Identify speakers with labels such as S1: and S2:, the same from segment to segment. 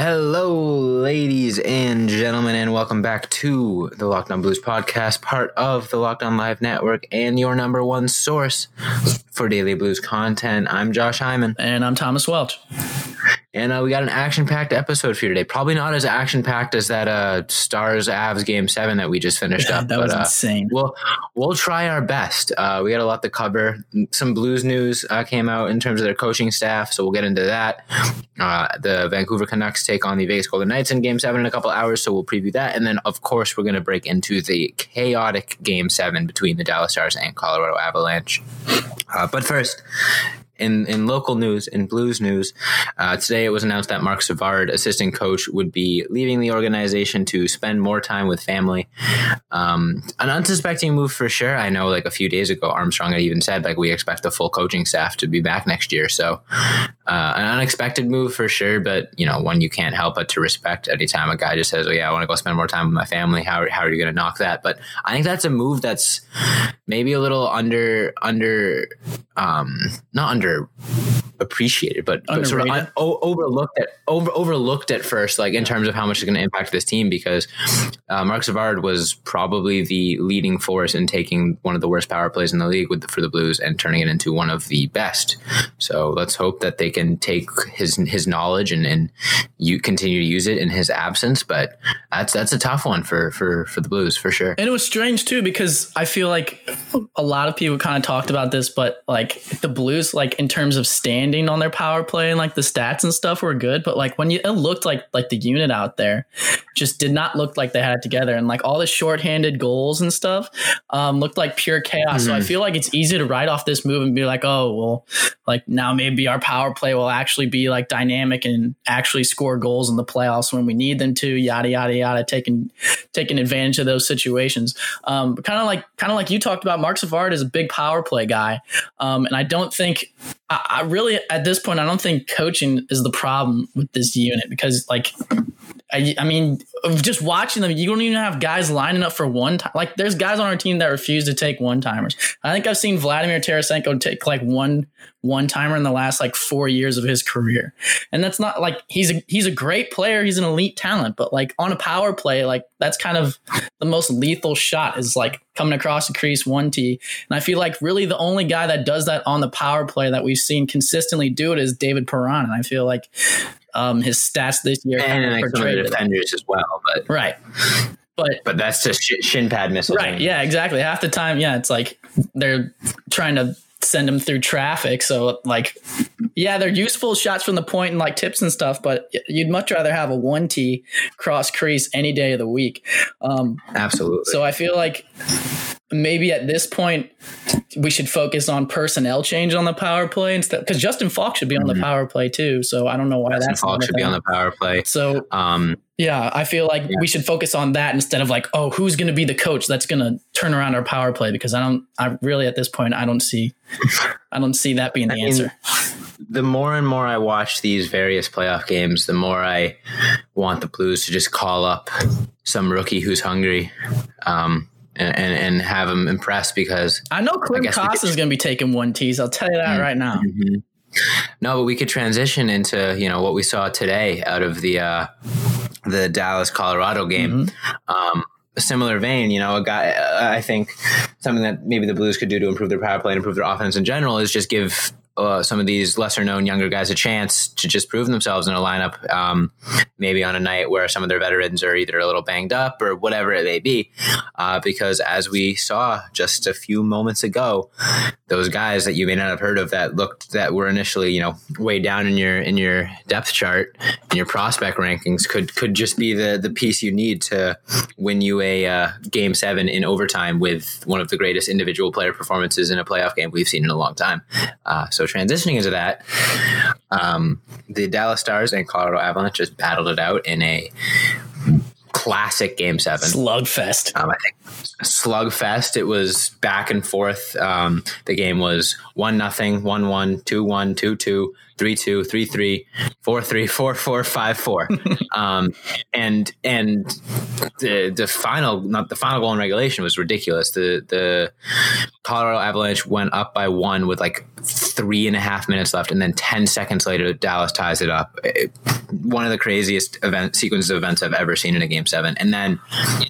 S1: Hello, ladies and gentlemen, and welcome back to the Locked On Blues podcast, part of the Lockdown Live Network, and your number one source for daily blues content. I'm Josh Hyman.
S2: And I'm Thomas Welch.
S1: And uh, we got an action packed episode for you today. Probably not as action packed as that uh, Stars Avs game seven that we just finished
S2: Yeah,
S1: up.
S2: that was
S1: uh,
S2: insane.
S1: We'll we'll try our best. Uh, we got a lot to cover. Some Blues news uh, came out in terms of their coaching staff, so we'll get into that. Uh, the Vancouver Canucks take on the Vegas Golden Knights in Game Seven in a couple hours, so we'll preview that, and then of course we're going to break into the chaotic Game Seven between the Dallas Stars and Colorado Avalanche. Uh, but first, in, in local news, in blues news, uh, today it was announced that Marc Savard, assistant coach, would be leaving the organization to spend more time with family. Um, an unsuspecting move for sure. I know, like a few days ago, Armstrong had even said, like, we expect the full coaching staff to be back next year. So, uh, an unexpected move for sure, but you know, one you can't help but to respect. Anytime a guy just says, "Oh yeah, I want to go spend more time with my family," how how are you going to knock that? But I think that's a move that's maybe a little under under um not under appreciated but, but sort of un, overlooked at over overlooked at first like in terms of how much it's going to impact this team because uh, Marc Savard was probably the leading force in taking one of the worst power plays in the league with the, for the Blues and turning it into one of the best. So let's hope that they can take his his knowledge and and you continue to use it in his absence but that's that's a tough one for for for the Blues for sure.
S2: And it was strange too because I feel like a lot of people kind of talked about this, but like the Blues, like in terms of on their power play and like the stats and stuff were good, but like when you it looked like like the unit out there just did not look like they had it together, and like all the shorthanded goals and stuff um, looked like pure chaos. So I
S1: Mhm.
S2: feel like it's easy to write off this move and be like, oh well, like now maybe our power play will actually be like dynamic and actually score goals in the playoffs when we need them to, yada yada yada, taking taking advantage of those situations. Um, kind of like kind of like you talked about, Marc Savard is a big power play guy, um, and I don't think I, really at this point I don't think coaching is the problem with this unit because like. I, I mean, just watching them, you don't even have guys lining up for one time. Like, there's guys on our team that refuse to take one timers. I think I've seen Vladimir Tarasenko take like one one timer in the last like four years of his career, and that's not like he's a he's a great player. He's an elite talent, but like on a power play, like that's kind of the most lethal shot is like coming across the crease one T. And I feel like really the only guy that does that on the power play that we've seen consistently do it is David Perron, and I feel like um, his stats this year
S1: and
S2: of
S1: like some of
S2: portrayed
S1: the defenders as well but
S2: right. But
S1: but that's just sh- shin pad missiles
S2: Right. Yeah, exactly. Half the time, yeah, it's like they're trying to send them through traffic. So, like, yeah, they're useful shots from the point and like tips and stuff, but you'd much rather have a 1T cross crease any day of the week. Um,
S1: absolutely
S2: so, I feel like maybe at this point, we should focus on personnel change on the power play instead because Justin Faulk should be on
S1: Mhm.
S2: the power play too. So, I don't know why
S1: Justin
S2: that's a
S1: should be on the power play
S2: So,
S1: um
S2: yeah, I feel like
S1: Yeah.
S2: we should focus on that instead of like, oh, who's going to be the coach that's going to turn around our power play? Because I don't, I really at this point, I don't see, I don't see that being the
S1: I mean,
S2: answer.
S1: the more and more I watch these various playoff games, the more I want the Blues to just call up some rookie who's hungry, um, and and, and have him impressed because
S2: I know
S1: we
S2: Costa is going to be taking one tease. I'll tell you that
S1: Mm.
S2: right now.
S1: no, but we could transition into you know what we saw today out of the uh, the Dallas Colorado game. Um, a similar vein, you know, a guy. Uh, I think something that maybe the Blues could do to improve their power play and improve their offense in general is just give uh, some of these lesser known younger guys a chance to just prove themselves in a lineup. Um, maybe on a night where some of their veterans are either a little banged up or whatever it may be. Uh, because as we saw just a few moments ago, those guys that you may not have heard of that looked that were initially you know way down in your in your depth chart in your prospect rankings could could just be the the piece you need to win you a uh, game seven in overtime with one of the greatest individual player performances in a playoff game we've seen in a long time. Uh, so transitioning into that, um, the Dallas Stars and Colorado Avalanche just battled it out in a classic game seven.
S2: Slugfest.
S1: Um, I think slugfest. It was back and forth. Um, the game was one nothing, one one, two one, two two, three two, three three, four three, four four, five four. um, and and the the final not the final goal in regulation was ridiculous. The the Colorado Avalanche went up by one with like three and a half minutes left, and then ten seconds later, Dallas ties it up. It, one of the craziest event sequences of events I've ever seen in a game seven. And then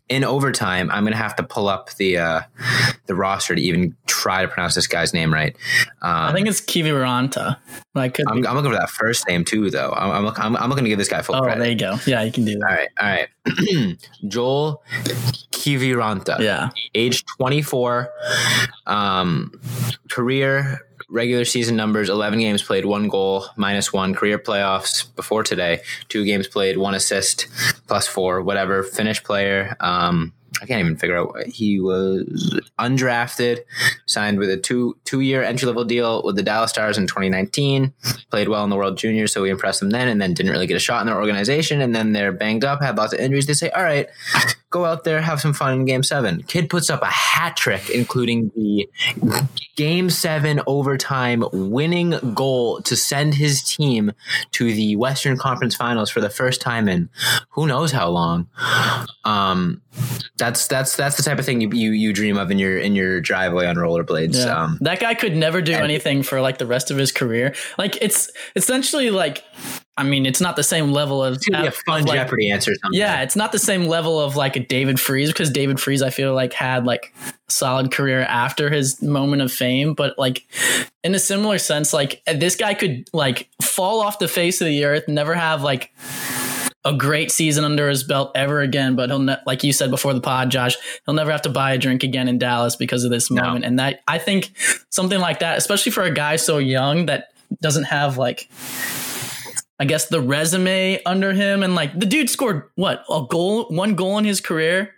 S1: in overtime, I'm gonna have to pull up the uh, the roster to even try to pronounce this guy's name right. Um,
S2: I think it's Kiviranta. I could.
S1: I'm, I'm, looking for that first name too, though. I'm, I'm, I'm, looking to give this guy full
S2: oh,
S1: credit.
S2: there you go. Yeah, you can do that.
S1: All right, all right. Joel Kiviranta.
S2: Yeah.
S1: Age 24. Um, career regular season numbers 11 games played, one goal, minus one. Career playoffs before today, two games played, one assist, plus four, whatever. Finished player. Um, I can't even figure out. He was undrafted, signed with a two two year entry level deal with the Dallas Stars in 2019. Played well in the World Juniors, so we impressed them then, and then didn't really get a shot in their organization. And then they're banged up, had lots of injuries. They say, "All right, go out there, have some fun in Game Seven. Kid puts up a hat trick, including the Game Seven overtime winning goal to send his team to the Western Conference Finals for the first time in who knows how long. Um, that's that's that's the type of thing you, you you dream of in your in your driveway on rollerblades.
S2: Yeah.
S1: Um,
S2: that guy could never do anything for like the rest of his career. Like it's essentially like I mean, it's not the same level of,
S1: it's a fun
S2: like,
S1: Jeopardy answer.
S2: Yeah, it's not the same level of like a David Freese because David Freese, I feel like had like a solid career after his moment of fame, but like in a similar sense, like this guy could like fall off the face of the earth, never have like a great season under his belt ever again. But he'll, ne- like you said before the pod, Josh, he'll never have to buy a drink again in Dallas because of this
S1: No.
S2: moment. And that I think something like that, especially for a guy so young that doesn't have like. I guess the resume under him and like the dude scored what a goal, one goal in his career,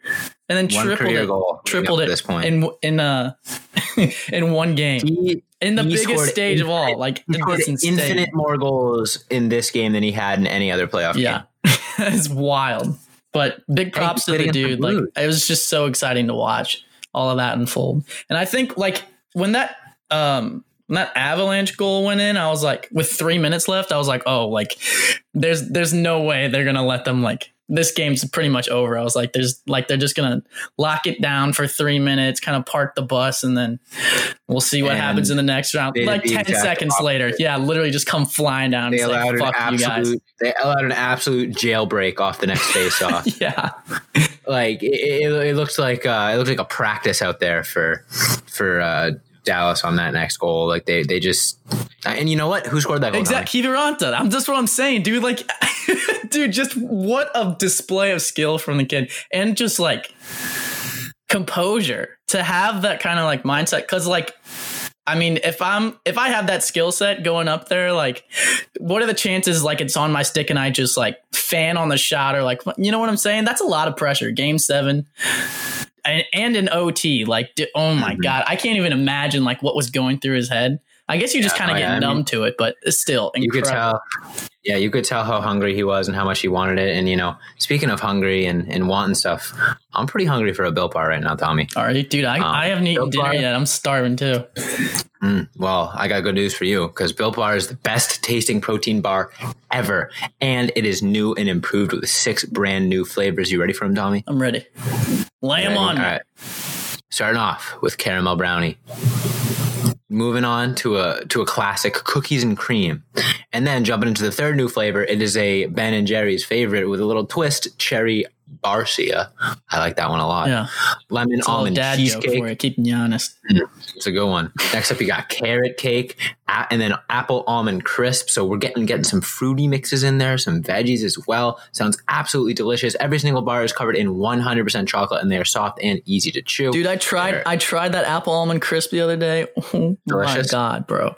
S2: and then
S1: One
S2: tripled it,
S1: goal
S2: tripled
S1: at
S2: it
S1: this point.
S2: in in uh in one game
S1: He,
S2: in the
S1: he
S2: biggest stage of all.
S1: infinite-
S2: Like
S1: he scored
S2: it's
S1: infinite more goals in this game than he had in any other playoff
S2: Yeah,
S1: game.
S2: it's wild. But big props to the dude. Like it was just so exciting to watch all of that unfold. And I think like when that um when that avalanche goal went in, I was like, with three minutes left, I was like, oh, like there's there's no way they're gonna let them like this game's pretty much over. I was like, there's like they're just gonna lock it down for three minutes, kind of park the bus, and then we'll see what
S1: And
S2: happens in the next round. Like ten seconds later, yeah, literally just come flying down.
S1: They allowed an
S2: Fuck you guys.
S1: absolute. They allowed an absolute jailbreak off the next face off.
S2: Yeah.
S1: like it, it, it looked like uh, it looks like a practice out there for for uh, Dallas on that next goal. Like they they just and you know what? Who scored that goal?
S2: Exactly, Kiviranta. I'm just what I'm saying, dude. Like, dude, just what a display of skill from the kid, and just like composure to have that kind of like mindset. Because like, I mean, if I'm if I have that skill set going up there, like, what are the chances like it's on my stick and I just like fan on the shot or like, you know what I'm saying? That's a lot of pressure. Game seven. And, and an OT, like, oh my
S1: Mhm.
S2: god, I can't even imagine like what was going through his head. I guess you just kind of get
S1: yeah,
S2: numb
S1: mean-
S2: to it, but still
S1: You could tell. Yeah, you could tell how hungry he was and how much he wanted it. And you know, speaking of hungry and, and wanting stuff, I'm pretty hungry for a Built Bar right now, Tommy.
S2: All right, dude, I,
S1: Um,
S2: I haven't eaten dinner
S1: Bar-
S2: yet. I'm starving too.
S1: Mm, well, I got good news for you because Built Bar is the best tasting protein bar ever, and it is new and improved with six brand new flavors. You ready for them, Tommy?
S2: I'm ready. Lay them on.
S1: All right. Starting off with caramel brownie. Moving on to a to a classic cookies and cream, and then jumping into the third new flavor. It is a Ben and Jerry's favorite with a little twist: cherry Garcia. I like that one a lot.
S2: Yeah,
S1: Lemon
S2: it's
S1: almond
S2: dad
S1: cheesecake.
S2: you. Keeping you honest.
S1: It's a good one. Next up, you got carrot cake, and then apple almond crisp. So we're getting getting some fruity mixes in there, some veggies as well. Sounds absolutely delicious. Every single bar is covered in 100% chocolate, and they are soft and easy to chew.
S2: Dude, I tried.
S1: They're-
S2: I tried that apple almond crisp the other day. Oh my god, bro!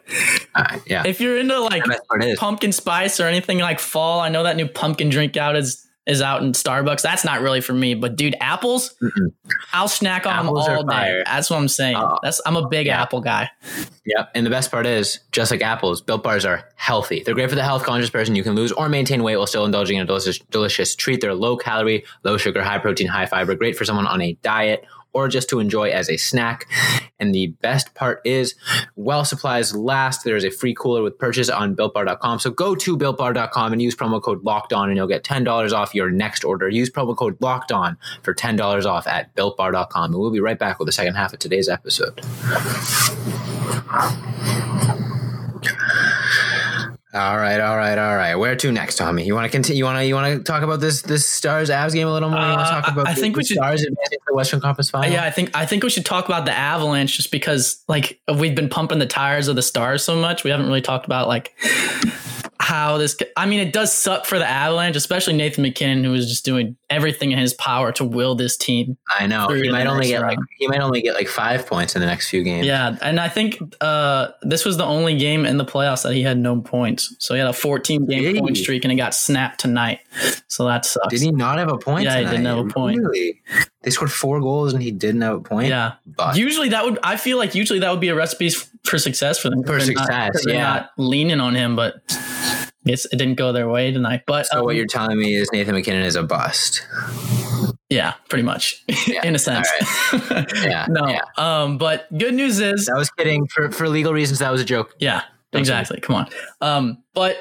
S1: Uh, yeah,
S2: If you're into like
S1: that's what it is.
S2: pumpkin spice or anything like fall, I know that new pumpkin drink out is is out in Starbucks. That's not really for me. But dude, apples,
S1: Mm-mm.
S2: I'll snack on
S1: Apples
S2: them all day.
S1: fire.
S2: That's what I'm saying.
S1: Oh,
S2: That's I'm a big
S1: yeah.
S2: apple guy.
S1: Yep. And the best part is, just like apples, Built Bars are healthy. They're great for the health conscious person. You can lose or maintain weight while still indulging in a delicious, delicious treat. They're low calorie, low sugar, high protein, high fiber. Great for someone on a diet or just to enjoy as a snack. And the best part is, while supplies last, there's a free cooler with purchase on builtbar.com. So go to builtbar.com and use promo code locked on and you'll get $10 off your next order. Use promo code locked on for $10 off at builtbar.com. And we'll be right back with the second half of today's episode. All right, all right, all right. Where to next, Tommy? You want to continue? You want to you want to talk about this this Stars Avs game a little more? You want to
S2: Uh,
S1: talk about?
S2: I
S1: the,
S2: think we should-
S1: Stars advancing the Western Conference Final.
S2: Yeah, I think I think we should talk about the Avalanche just because like we've been pumping the tires of the Stars so much. We haven't really talked about like how this. I mean, it does suck for the Avalanche, especially Nathan MacKinnon, who was just doing everything in his power to will this team.
S1: I know he might only get like he might only get like five points in the next few games.
S2: Yeah, and I think uh, this was the only game in the playoffs that he had no points. So he had a 14 game point streak, and it got snapped tonight. So that sucks.
S1: Did he not have a point?
S2: Yeah, he didn't have a point.
S1: Really? They scored four goals and he didn't have a point.
S2: Yeah.
S1: but
S2: Usually that would I feel like usually that would be a recipe for success for them.
S1: For
S2: They're not-
S1: success, yeah.
S2: not leaning on him, but it's, it didn't go their way tonight. But
S1: so
S2: um,
S1: what you're telling me is Nathan MacKinnon is a bust.
S2: yeah, pretty much in a sense.
S1: Yeah,
S2: no,
S1: yeah.
S2: um, but good news is
S1: I was kidding. For for legal reasons, that was a joke.
S2: Yeah, exactly. Come on. Um, but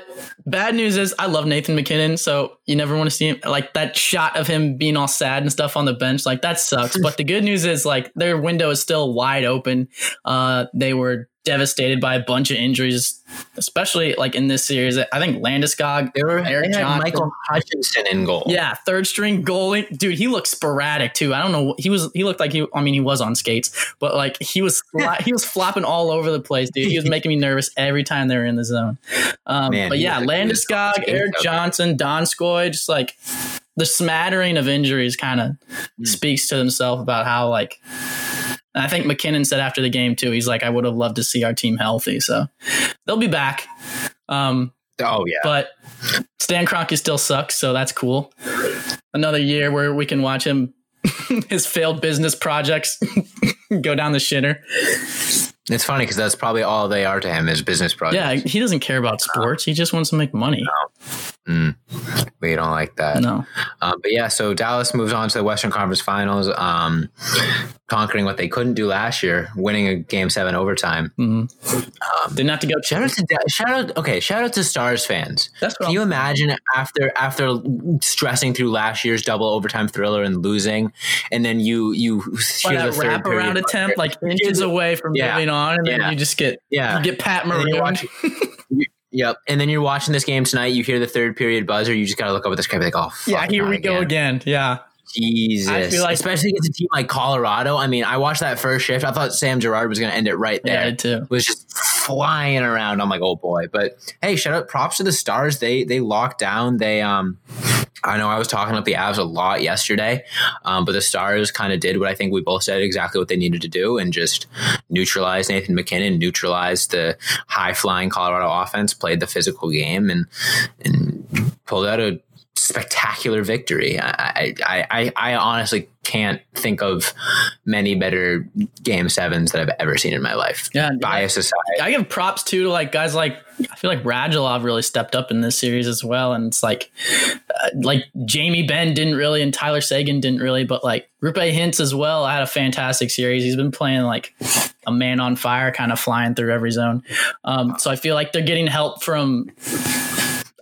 S2: bad news is I love Nathan MacKinnon, so you never want to see him like that shot of him being all sad and stuff on the bench. Like that sucks. but the good news is like their window is still wide open. Uh, they were devastated by a bunch of injuries, especially like in this series. I think Landeskog,
S1: They were
S2: Erik
S1: they had
S2: Johnson.
S1: Michael Hutchinson in goal.
S2: yeah, third string goalie, dude. He looked sporadic too. I don't know. He was he looked like he. I mean, he was on skates, but like he was he was flopping all over the place, dude. He was making me nervous every time they were in the zone. Um,
S1: Man,
S2: but yeah,
S1: was a- he was
S2: Landeskog, Erik Johnson, Donskoy, just like the smattering of injuries, kind of
S1: Hmm.
S2: speaks to himself about how like. I think MacKinnon said after the game too. He's like, I would have loved to see our team healthy, so they'll be back. Um,
S1: Oh yeah.
S2: but Stan Kroenke still sucks, so that's cool. Another year where we can watch him his failed business projects go down the shitter.
S1: It's funny because that's probably all they are to him is business projects.
S2: Yeah, he doesn't care about sports. He just wants to make money.
S1: Mm. We don't like that.
S2: No.
S1: Um, but yeah, so Dallas moves on to the Western Conference Finals, um, conquering what they couldn't do last year, winning a Game Seven overtime.
S2: Mhm.
S1: Um,
S2: Didn't have to go.
S1: shout out to shout out. Okay, shout out to Stars fans.
S2: That's
S1: Can you
S2: I'm-
S1: imagine after after stressing through last year's double overtime thriller and losing, and then you you hear the third
S2: wrap around attempt, like inches away from
S1: Yeah.
S2: moving on, and then
S1: Yeah.
S2: you just get
S1: Yeah.
S2: you get Pat Maroon.
S1: watching- Yep, and then you're watching this game tonight. You hear the third period buzzer. You just gotta look up at the screen, and be like, "Oh,
S2: Yeah, here we go again. Yeah,
S1: Jesus.
S2: I feel like-
S1: Especially against a team like Colorado. I mean, I watched that first shift. I thought Sam Girard was going to end it right there.
S2: did too.
S1: was just flying around. I'm like, oh boy. But hey, shout out props to the stars. They they locked down. They um I know I was talking about the Avs a lot yesterday, um, but the Stars kind of did what I think we both said exactly what they needed to do and just neutralize Nathan MacKinnon, neutralize the high flying Colorado offense, played the physical game, and and pulled out a spectacular victory. I, I, I, I honestly can't think of many better game sevens that I've ever seen in my life.
S2: Yeah,
S1: Bias aside.
S2: I give props too to like guys like I feel like Radulov really stepped up in this series as well, and it's like uh, like Jamie Benn didn't really, and Tyler Seguin didn't really, but like Roope Hintz as well had a fantastic series. He's been playing like a man on fire, kind of flying through every zone. Um, so I feel like they're getting help from.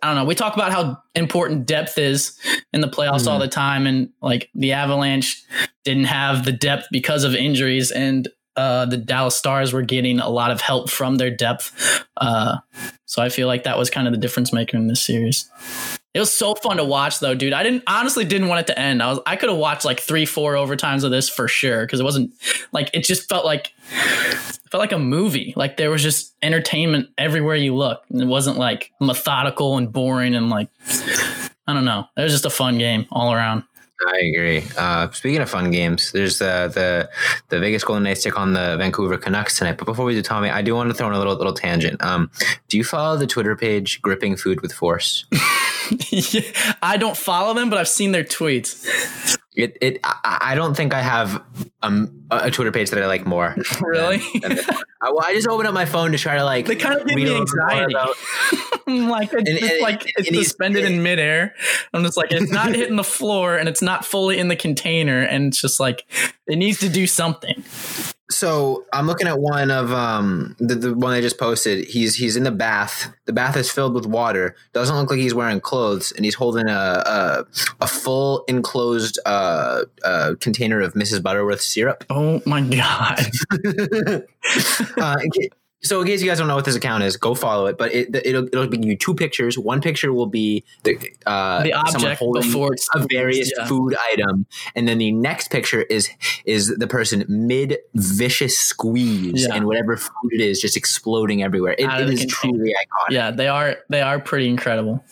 S2: I don't know. We talk about how important depth is in the playoffs all the time, and like the Avalanche didn't have the depth because of injuries, and uh, the Dallas Stars were getting a lot of help from their depth. Uh, so I feel like that was kind of the difference maker in this series. It was so fun to watch, though, dude. I didn't honestly didn't want it to end. I was I could have watched like three, four overtimes of this for sure because it wasn't like it just felt like felt like a movie. Like there was just entertainment everywhere you look. It wasn't like methodical and boring and like I don't know. It was just a fun game all around.
S1: I agree. Uh, speaking of fun games, there's the the the Vegas Golden Knights take on the Vancouver Canucks tonight. But before we do, Tommy, I do want to throw in a little little tangent. Um, do you follow the Twitter page "Gripping Food with Force"?
S2: I don't follow them, but I've seen their tweets.
S1: It, it I, don't think I have um, a Twitter page that I like more.
S2: Really?
S1: than- than- I, well, I just open up my phone to try to like.
S2: They kind of give me
S1: little bit more
S2: anxiety.
S1: about-
S2: like it's,
S1: And- and-
S2: like it's suspended in midair. I'm just like it's not hitting the floor and it's not fully in the container, and it's just like it needs to do something.
S1: So I'm looking at one of um the, the one I just posted. He's he's in the bath. The bath is filled with water. Doesn't look like he's wearing clothes, and he's holding a a, a full enclosed uh, uh, container of Mrs. Butterworth syrup.
S2: Oh my god!
S1: uh, in ca- so in case you guys don't know what this account is, go follow it. But it, it'll it'll give you two pictures. One picture will be the uh,
S2: The
S1: someone
S2: object
S1: holding
S2: before it's
S1: a various
S2: yeah.
S1: food item, and then the next picture is is the person mid vicious squeeze,
S2: Yeah.
S1: and whatever food it is just exploding everywhere. It, it is truly iconic.
S2: Yeah, they are they are pretty incredible.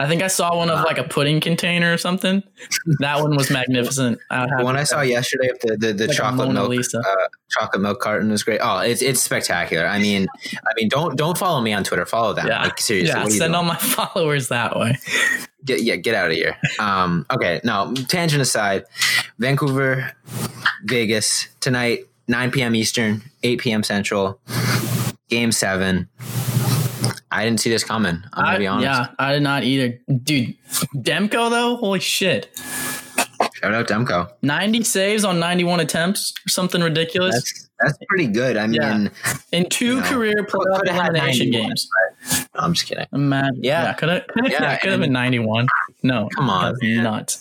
S2: I think I saw one of like a pudding container or something. That one was magnificent.
S1: The one I saw yesterday of the the, the
S2: Like
S1: chocolate milk uh, chocolate milk carton was great. Oh, it's it's spectacular. I mean, I mean, don't don't follow me on Twitter. Follow them.
S2: Yeah,
S1: Like seriously,
S2: yeah. Send
S1: doing?
S2: all my followers that way.
S1: get yeah, get out of here. Um, okay, no tangent aside, Vancouver, Vegas tonight, 9 p.m. Eastern, 8 p.m. Central, Game Seven. I didn't see this coming. I'm gonna
S2: I-
S1: be honest.
S2: Yeah, I did not either. Dude, Demko though, holy shit.
S1: Shout out Demko.
S2: 90 saves on 91 attempts or something ridiculous
S1: That's that's pretty good. I mean,
S2: Yeah. in two
S1: you know,
S2: career playoff elimination games.
S1: no, I'm just kidding.
S2: Imagine.
S1: Yeah.
S2: Yeah, could have
S1: Yeah,
S2: could have been 91. No.
S1: Come on, man.
S2: Nuts.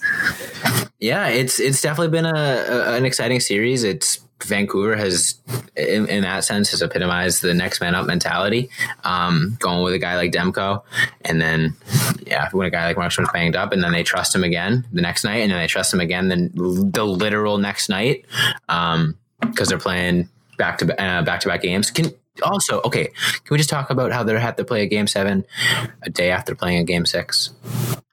S1: Yeah, it's it's definitely been a, a an exciting series. It's Vancouver has, in, in that sense, has epitomized the next man up mentality. Um, going with a guy like Demko, and then yeah, when a guy like Markstrom's banged up, and then they trust him again the next night, and then they trust him again then the literal next night, um, because they're playing back to uh, back to back games. Can also okay, can we just talk about how they have to play a game seven a day after playing a game six?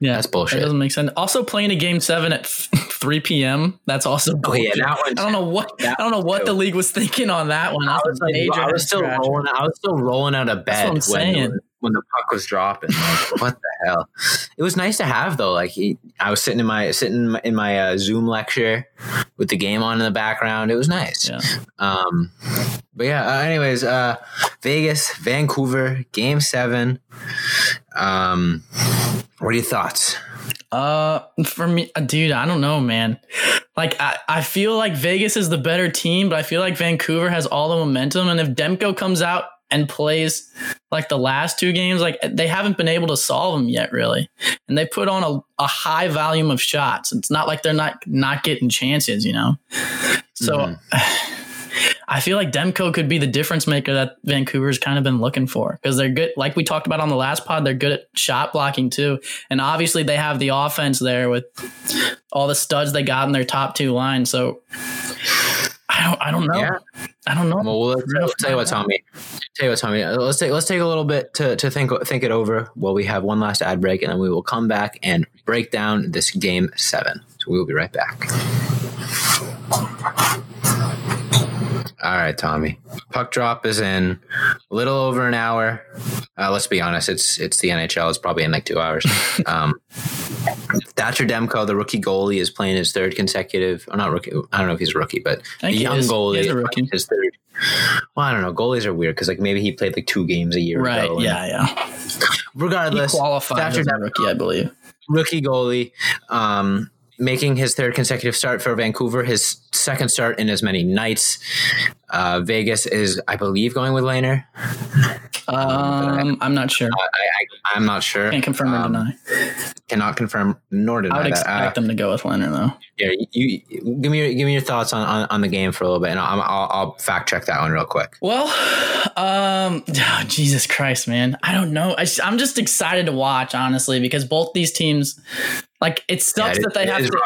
S2: Yeah.
S1: That's
S2: That
S1: bullshit.
S2: doesn't make sense. Also playing a game 7 at 3 p.m. That's also
S1: Oh yeah, that one.
S2: I don't know what I don't know what
S1: too.
S2: the league was thinking on that one.
S1: I was, like, I was still rolling. I was still rolling out of bed when,
S2: saying.
S1: when the puck was dropping. Like, what the hell? It was nice to have though. Like he, I was sitting in my sitting in my, in my uh, Zoom lecture with the game on in the background. It was nice.
S2: Yeah.
S1: Um, but yeah. Uh, anyways, uh, Vegas, Vancouver, Game Seven. Um, what are your thoughts?
S2: Uh, for me, uh, dude, I don't know, man. Like, I, I feel like Vegas is the better team, but I feel like Vancouver has all the momentum. And if Demko comes out and plays like the last two games, like they haven't been able to solve them yet, really. And they put on a, a high volume of shots. It's not like they're not not getting chances, you know. So. I feel like Demko could be the difference maker that Vancouver's kind of been looking for because they're good. Like we talked about on the last pod, they're good at shot blocking too, and obviously they have the offense there with all the studs they got in their top two lines. So I don't, I don't know.
S1: Yeah.
S2: I don't know.
S1: Well, let's, tell you what. Tommy. Tell you what, Tommy. Let's take let's take a little bit to, to think think it over while we have one last ad break, and then we will come back and break down this game seven. So we will be right back. All right, Tommy. Puck drop is in a little over an hour. Uh, let's be honest; it's it's the NHL. It's probably in like two hours. Um, Thatcher Demko, the rookie goalie, is playing his third consecutive. Or not rookie. I don't know if he's a rookie, but the young
S2: is.
S1: goalie
S2: He a rookie.
S1: his third. Well, I don't know. Goalies are weird because like maybe he played like two games a year
S2: Right?
S1: ago.
S2: Yeah, yeah. He
S1: Regardless,
S2: qualified
S1: Thatcher
S2: as a
S1: Demko,
S2: rookie, I believe.
S1: rookie goalie, um, making his third consecutive start for Vancouver. His second start in as many nights. Uh, Vegas is, I believe, going with Lehner.
S2: Um, I'm not sure.
S1: I, I, I'm not sure.
S2: Can't confirm or
S1: Um,
S2: deny.
S1: Cannot confirm nor deny
S2: I would
S1: that.
S2: expect
S1: Uh,
S2: them to go with Leonard though.
S1: yeah, you, you give me your, give me your thoughts on, on, on the game for a little bit, and I'll, I'll, I'll fact check that one real quick.
S2: Well, um, oh, Jesus Christ, man, I don't know. I, am just excited to watch, honestly, because both these teams, like, it sucks
S1: Yeah,
S2: that they have to,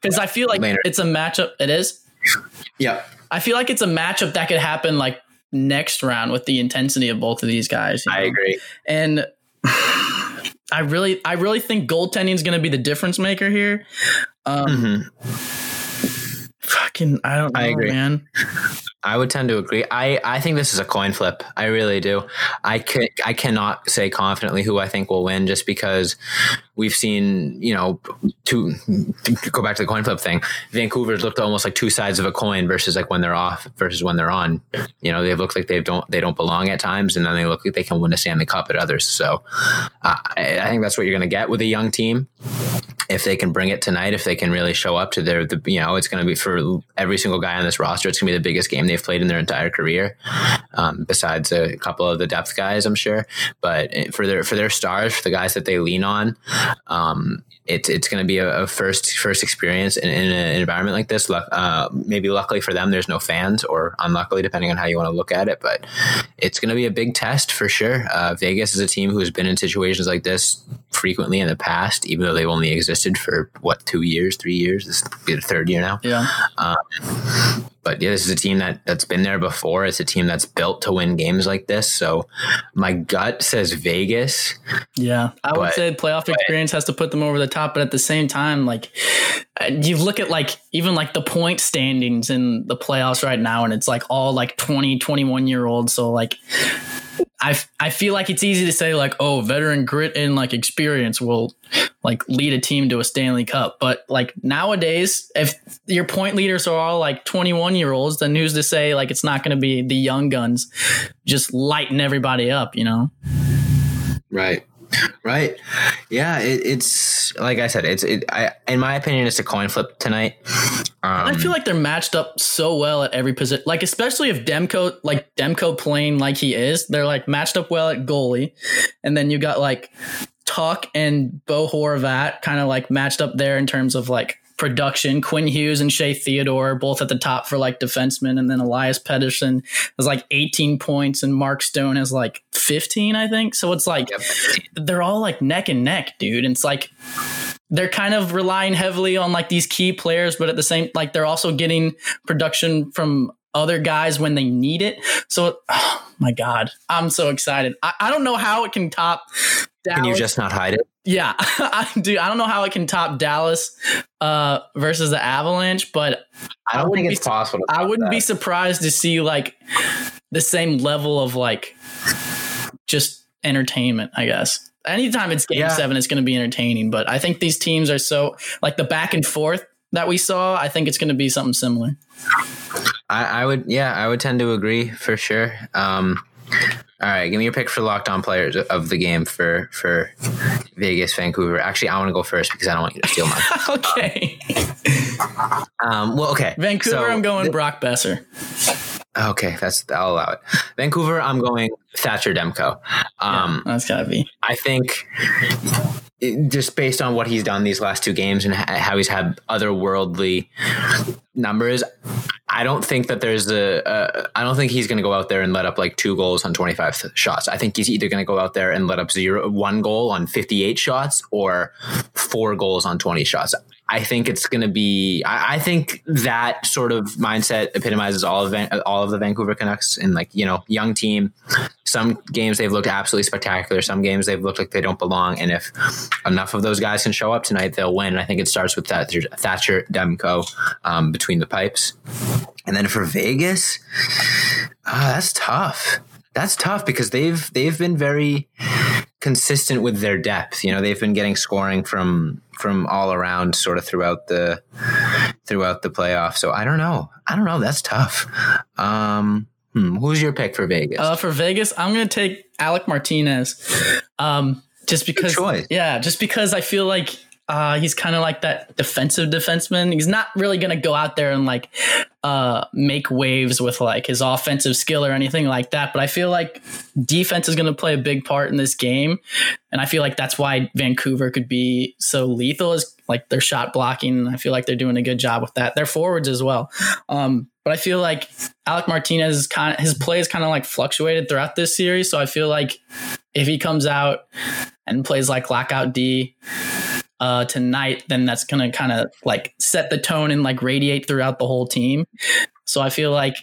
S2: because I feel like it's a matchup. It is.
S1: Yeah,
S2: I feel like it's a matchup that could happen like next round with the intensity of both of these guys.
S1: I
S2: know?
S1: agree.
S2: and I really, I really think goaltending is going to be the difference maker here. Um,
S1: Mhm.
S2: Fucking, I don't know,
S1: I agree.
S2: man.
S1: I would tend to agree. I, I think this is a coin flip. I really do. I can I cannot say confidently who I think will win just because we've seen, you know, to, to go back to the coin flip thing. Vancouver's looked almost like two sides of a coin versus like when they're off versus when they're on. You know, they look like they don't they don't belong at times, and then they look like they can win a Stanley Cup at others. So uh, I, I think that's what you're going to get with a young team if they can bring it tonight, if they can really show up to their, the, you know, it's going to be for every single guy on this roster. It's going to be the biggest game they've played in their entire career, um, besides a couple of the depth guys, I'm sure. But for their for their stars, for the guys that they lean on, um, it's it's going to be a, a, first first experience in, in, an environment like this. Uh, maybe luckily for them, there's no fans, or unluckily, depending on how you want to look at it. But it's going to be a big test for sure. Uh, Vegas is a team who has been in situations like this frequently in the past, even though they've only existed for what two years, three years. This will be the third year now.
S2: Yeah. Um,
S1: but yeah, this is a team that that's been there before. It's a team that's built to win games like this. So my gut says Vegas.
S2: Yeah, I but, would say playoff but, experience has to put them over the top. But at the same time, like you look at like even like the point standings in the playoffs right now, and it's like all like 20, 21 year olds. So like I, I feel like it's easy to say like oh veteran grit and like experience will like lead a team to a Stanley Cup. But like nowadays if your point leaders are all like 21 year olds then who's to say like it's not going to be the young guns just lighting everybody up you know?
S1: Right. Right. Yeah it, it's like i said it's it, I, in my opinion it's a coin flip tonight.
S2: Um, I feel like they're matched up so well at every position. Like especially if Demko, like Demko playing like he is, they're like matched up well at goalie, and then you got like Tuch and Bo Horvat kind of like matched up there in terms of like production. Quinn Hughes and Shea Theodore both at the top for like defensemen, and then Elias Pettersson has like 18 points, and Mark Stone has like 15, I think. So it's like yep. they're all like neck and neck, dude. And it's like they're kind of relying heavily on like these key players, but at the same like they're also getting production from other guys when they need it. So, oh my God, I'm so excited. I, I don't know how it can top.
S1: Dallas. Can you just not hide it?
S2: Yeah, I do. I don't know how it can top Dallas uh, versus the Avalanche, but
S1: I don't I think it's be, possible.
S2: I wouldn't
S1: that.
S2: be surprised to see like the same level of like just entertainment. I guess anytime it's game yeah. seven, it's going to be entertaining. But I think these teams are so like the back and forth that we saw. I think it's going to be something similar.
S1: I, I, would, yeah, I would tend to agree for sure. Um, all right, give me your pick for locked on players of the game for for Vegas, Vancouver. Actually, I want to go first because I don't want you to steal mine.
S2: okay.
S1: Um, well, okay.
S2: Vancouver, so, I'm going th- Brock Boeser.
S1: Okay, that's I'll allow it. Vancouver, I'm going Thatcher Demko.
S2: Um, yeah, that's gotta be.
S1: I think just based on what he's done these last two games and how he's had otherworldly numbers, I don't think that there's a. I don't think he's going to go out there and let up like two goals on 25 shots. I think he's either going to go out there and let up zero, one goal on 58 shots or four goals on 20 shots. I think it's going to be. I, I, think that sort of mindset epitomizes all of all of the Vancouver Canucks and like you know young team. Some games they've looked absolutely spectacular. Some games they've looked like they don't belong. And if enough of those guys can show up tonight, they'll win. And I think it starts with Thatcher, Thatcher Demko um, between the pipes, and then for Vegas, uh, that's tough. That's tough because they've they've been very consistent with their depth. You know, they've been getting scoring from from all around sort of throughout the throughout the playoff. So I don't know. I don't know. That's tough. Um, hmm, who's your pick for Vegas?
S2: Uh, for Vegas, I'm going to take Alec Martinez. Um, just because, yeah, just because I feel like uh, he's kind of like that defensive defenseman. He's not really going to go out there and like uh, make waves with like his offensive skill or anything like that. But I feel like defense is going to play a big part in this game, and I feel like that's why Vancouver could be so lethal. Is like their shot blocking. I feel like they're doing a good job with that. Their forwards as well. Um, but I feel like Alec Martinez kind of his play is kind of like fluctuated throughout this series. So I feel like if he comes out and plays like lockout D uh, tonight, then that's going to kind of like set the tone and like radiate throughout the whole team. So I feel like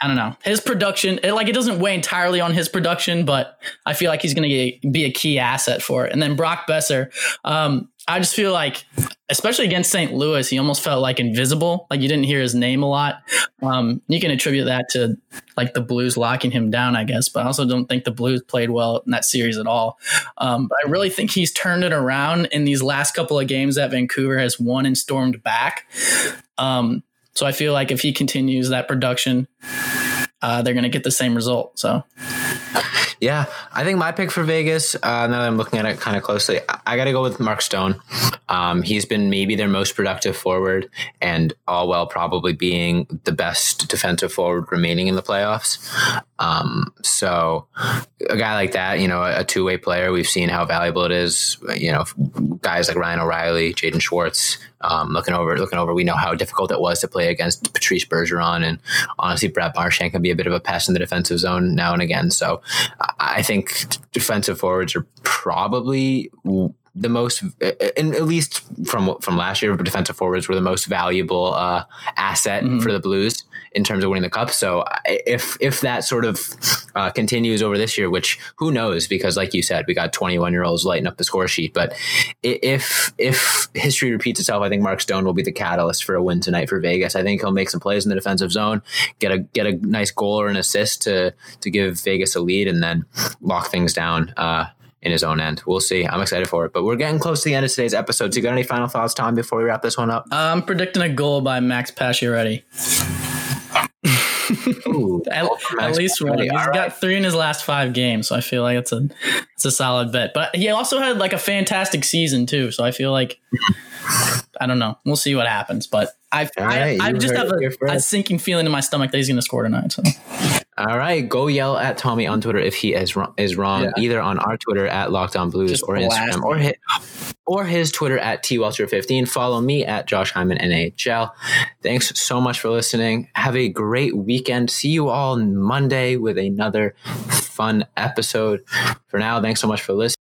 S2: I don't know his production. It, like it doesn't weigh entirely on his production, but I feel like he's going to be a key asset for it. And then Brock Boeser, um, I just feel like, especially against St. Louis, he almost felt like invisible. Like you didn't hear his name a lot. Um, you can attribute that to like the Blues locking him down, I guess, but I also don't think the Blues played well in that series at all. Um, but I really think he's turned it around in these last couple of games that Vancouver has won and stormed back. Um, so I feel like if he continues that production, uh, they're going to get the same result. So
S1: Yeah, I think my pick for Vegas. Uh, now that I'm looking at it kind of closely, I, I got to go with Mark Stone. Um, he's been maybe their most productive forward, and all while probably being the best defensive forward remaining in the playoffs. Um, so, a guy like that, you know, a, a two way player, we've seen how valuable it is. You know, guys like Ryan O'Reilly, Jaden Schwartz. Um, looking over, looking over, we know how difficult it was to play against Patrice Bergeron, and honestly, Brad Marchand can be a bit of a pest in the defensive zone now and again. So, I think defensive forwards are probably the most, and at least from from last year, defensive forwards were the most valuable uh, asset mm-hmm. for the Blues in terms of winning the cup. So if if that sort of uh, continues over this year, which who knows, because like you said, we got 21 year olds lighting up the score sheet. But if if history repeats itself, I think Mark Stone will be the catalyst for a win tonight for Vegas. I think he'll make some plays in the defensive zone, get a get a nice goal or an assist to to give Vegas a lead, and then lock things down. Uh, in his own end. We'll see. I'm excited for it. But we're getting close to the end of today's episode. So you got any final thoughts, Tom, before we wrap this one up?
S2: Uh, I'm predicting a goal by Max Pacioretty. Ooh, at, at least one. He's All got three in his last five games, so I feel like it's a it's a solid bet. But he also had like a fantastic season too, so I feel like I don't know. We'll see what happens, but I right, I, I just have a, a, sinking feeling in my stomach that he's going to score tonight. So
S1: all right, go yell at Tommy on Twitter if he is wrong, is wrong yeah. either on our Twitter at Locked On Blues Just or Instagram or his, or his Twitter at twelter15. Follow me at Josh Hyman NHL. Thanks so much for listening. Have a great weekend. See you all Monday with another fun episode. For now, thanks so much for listening.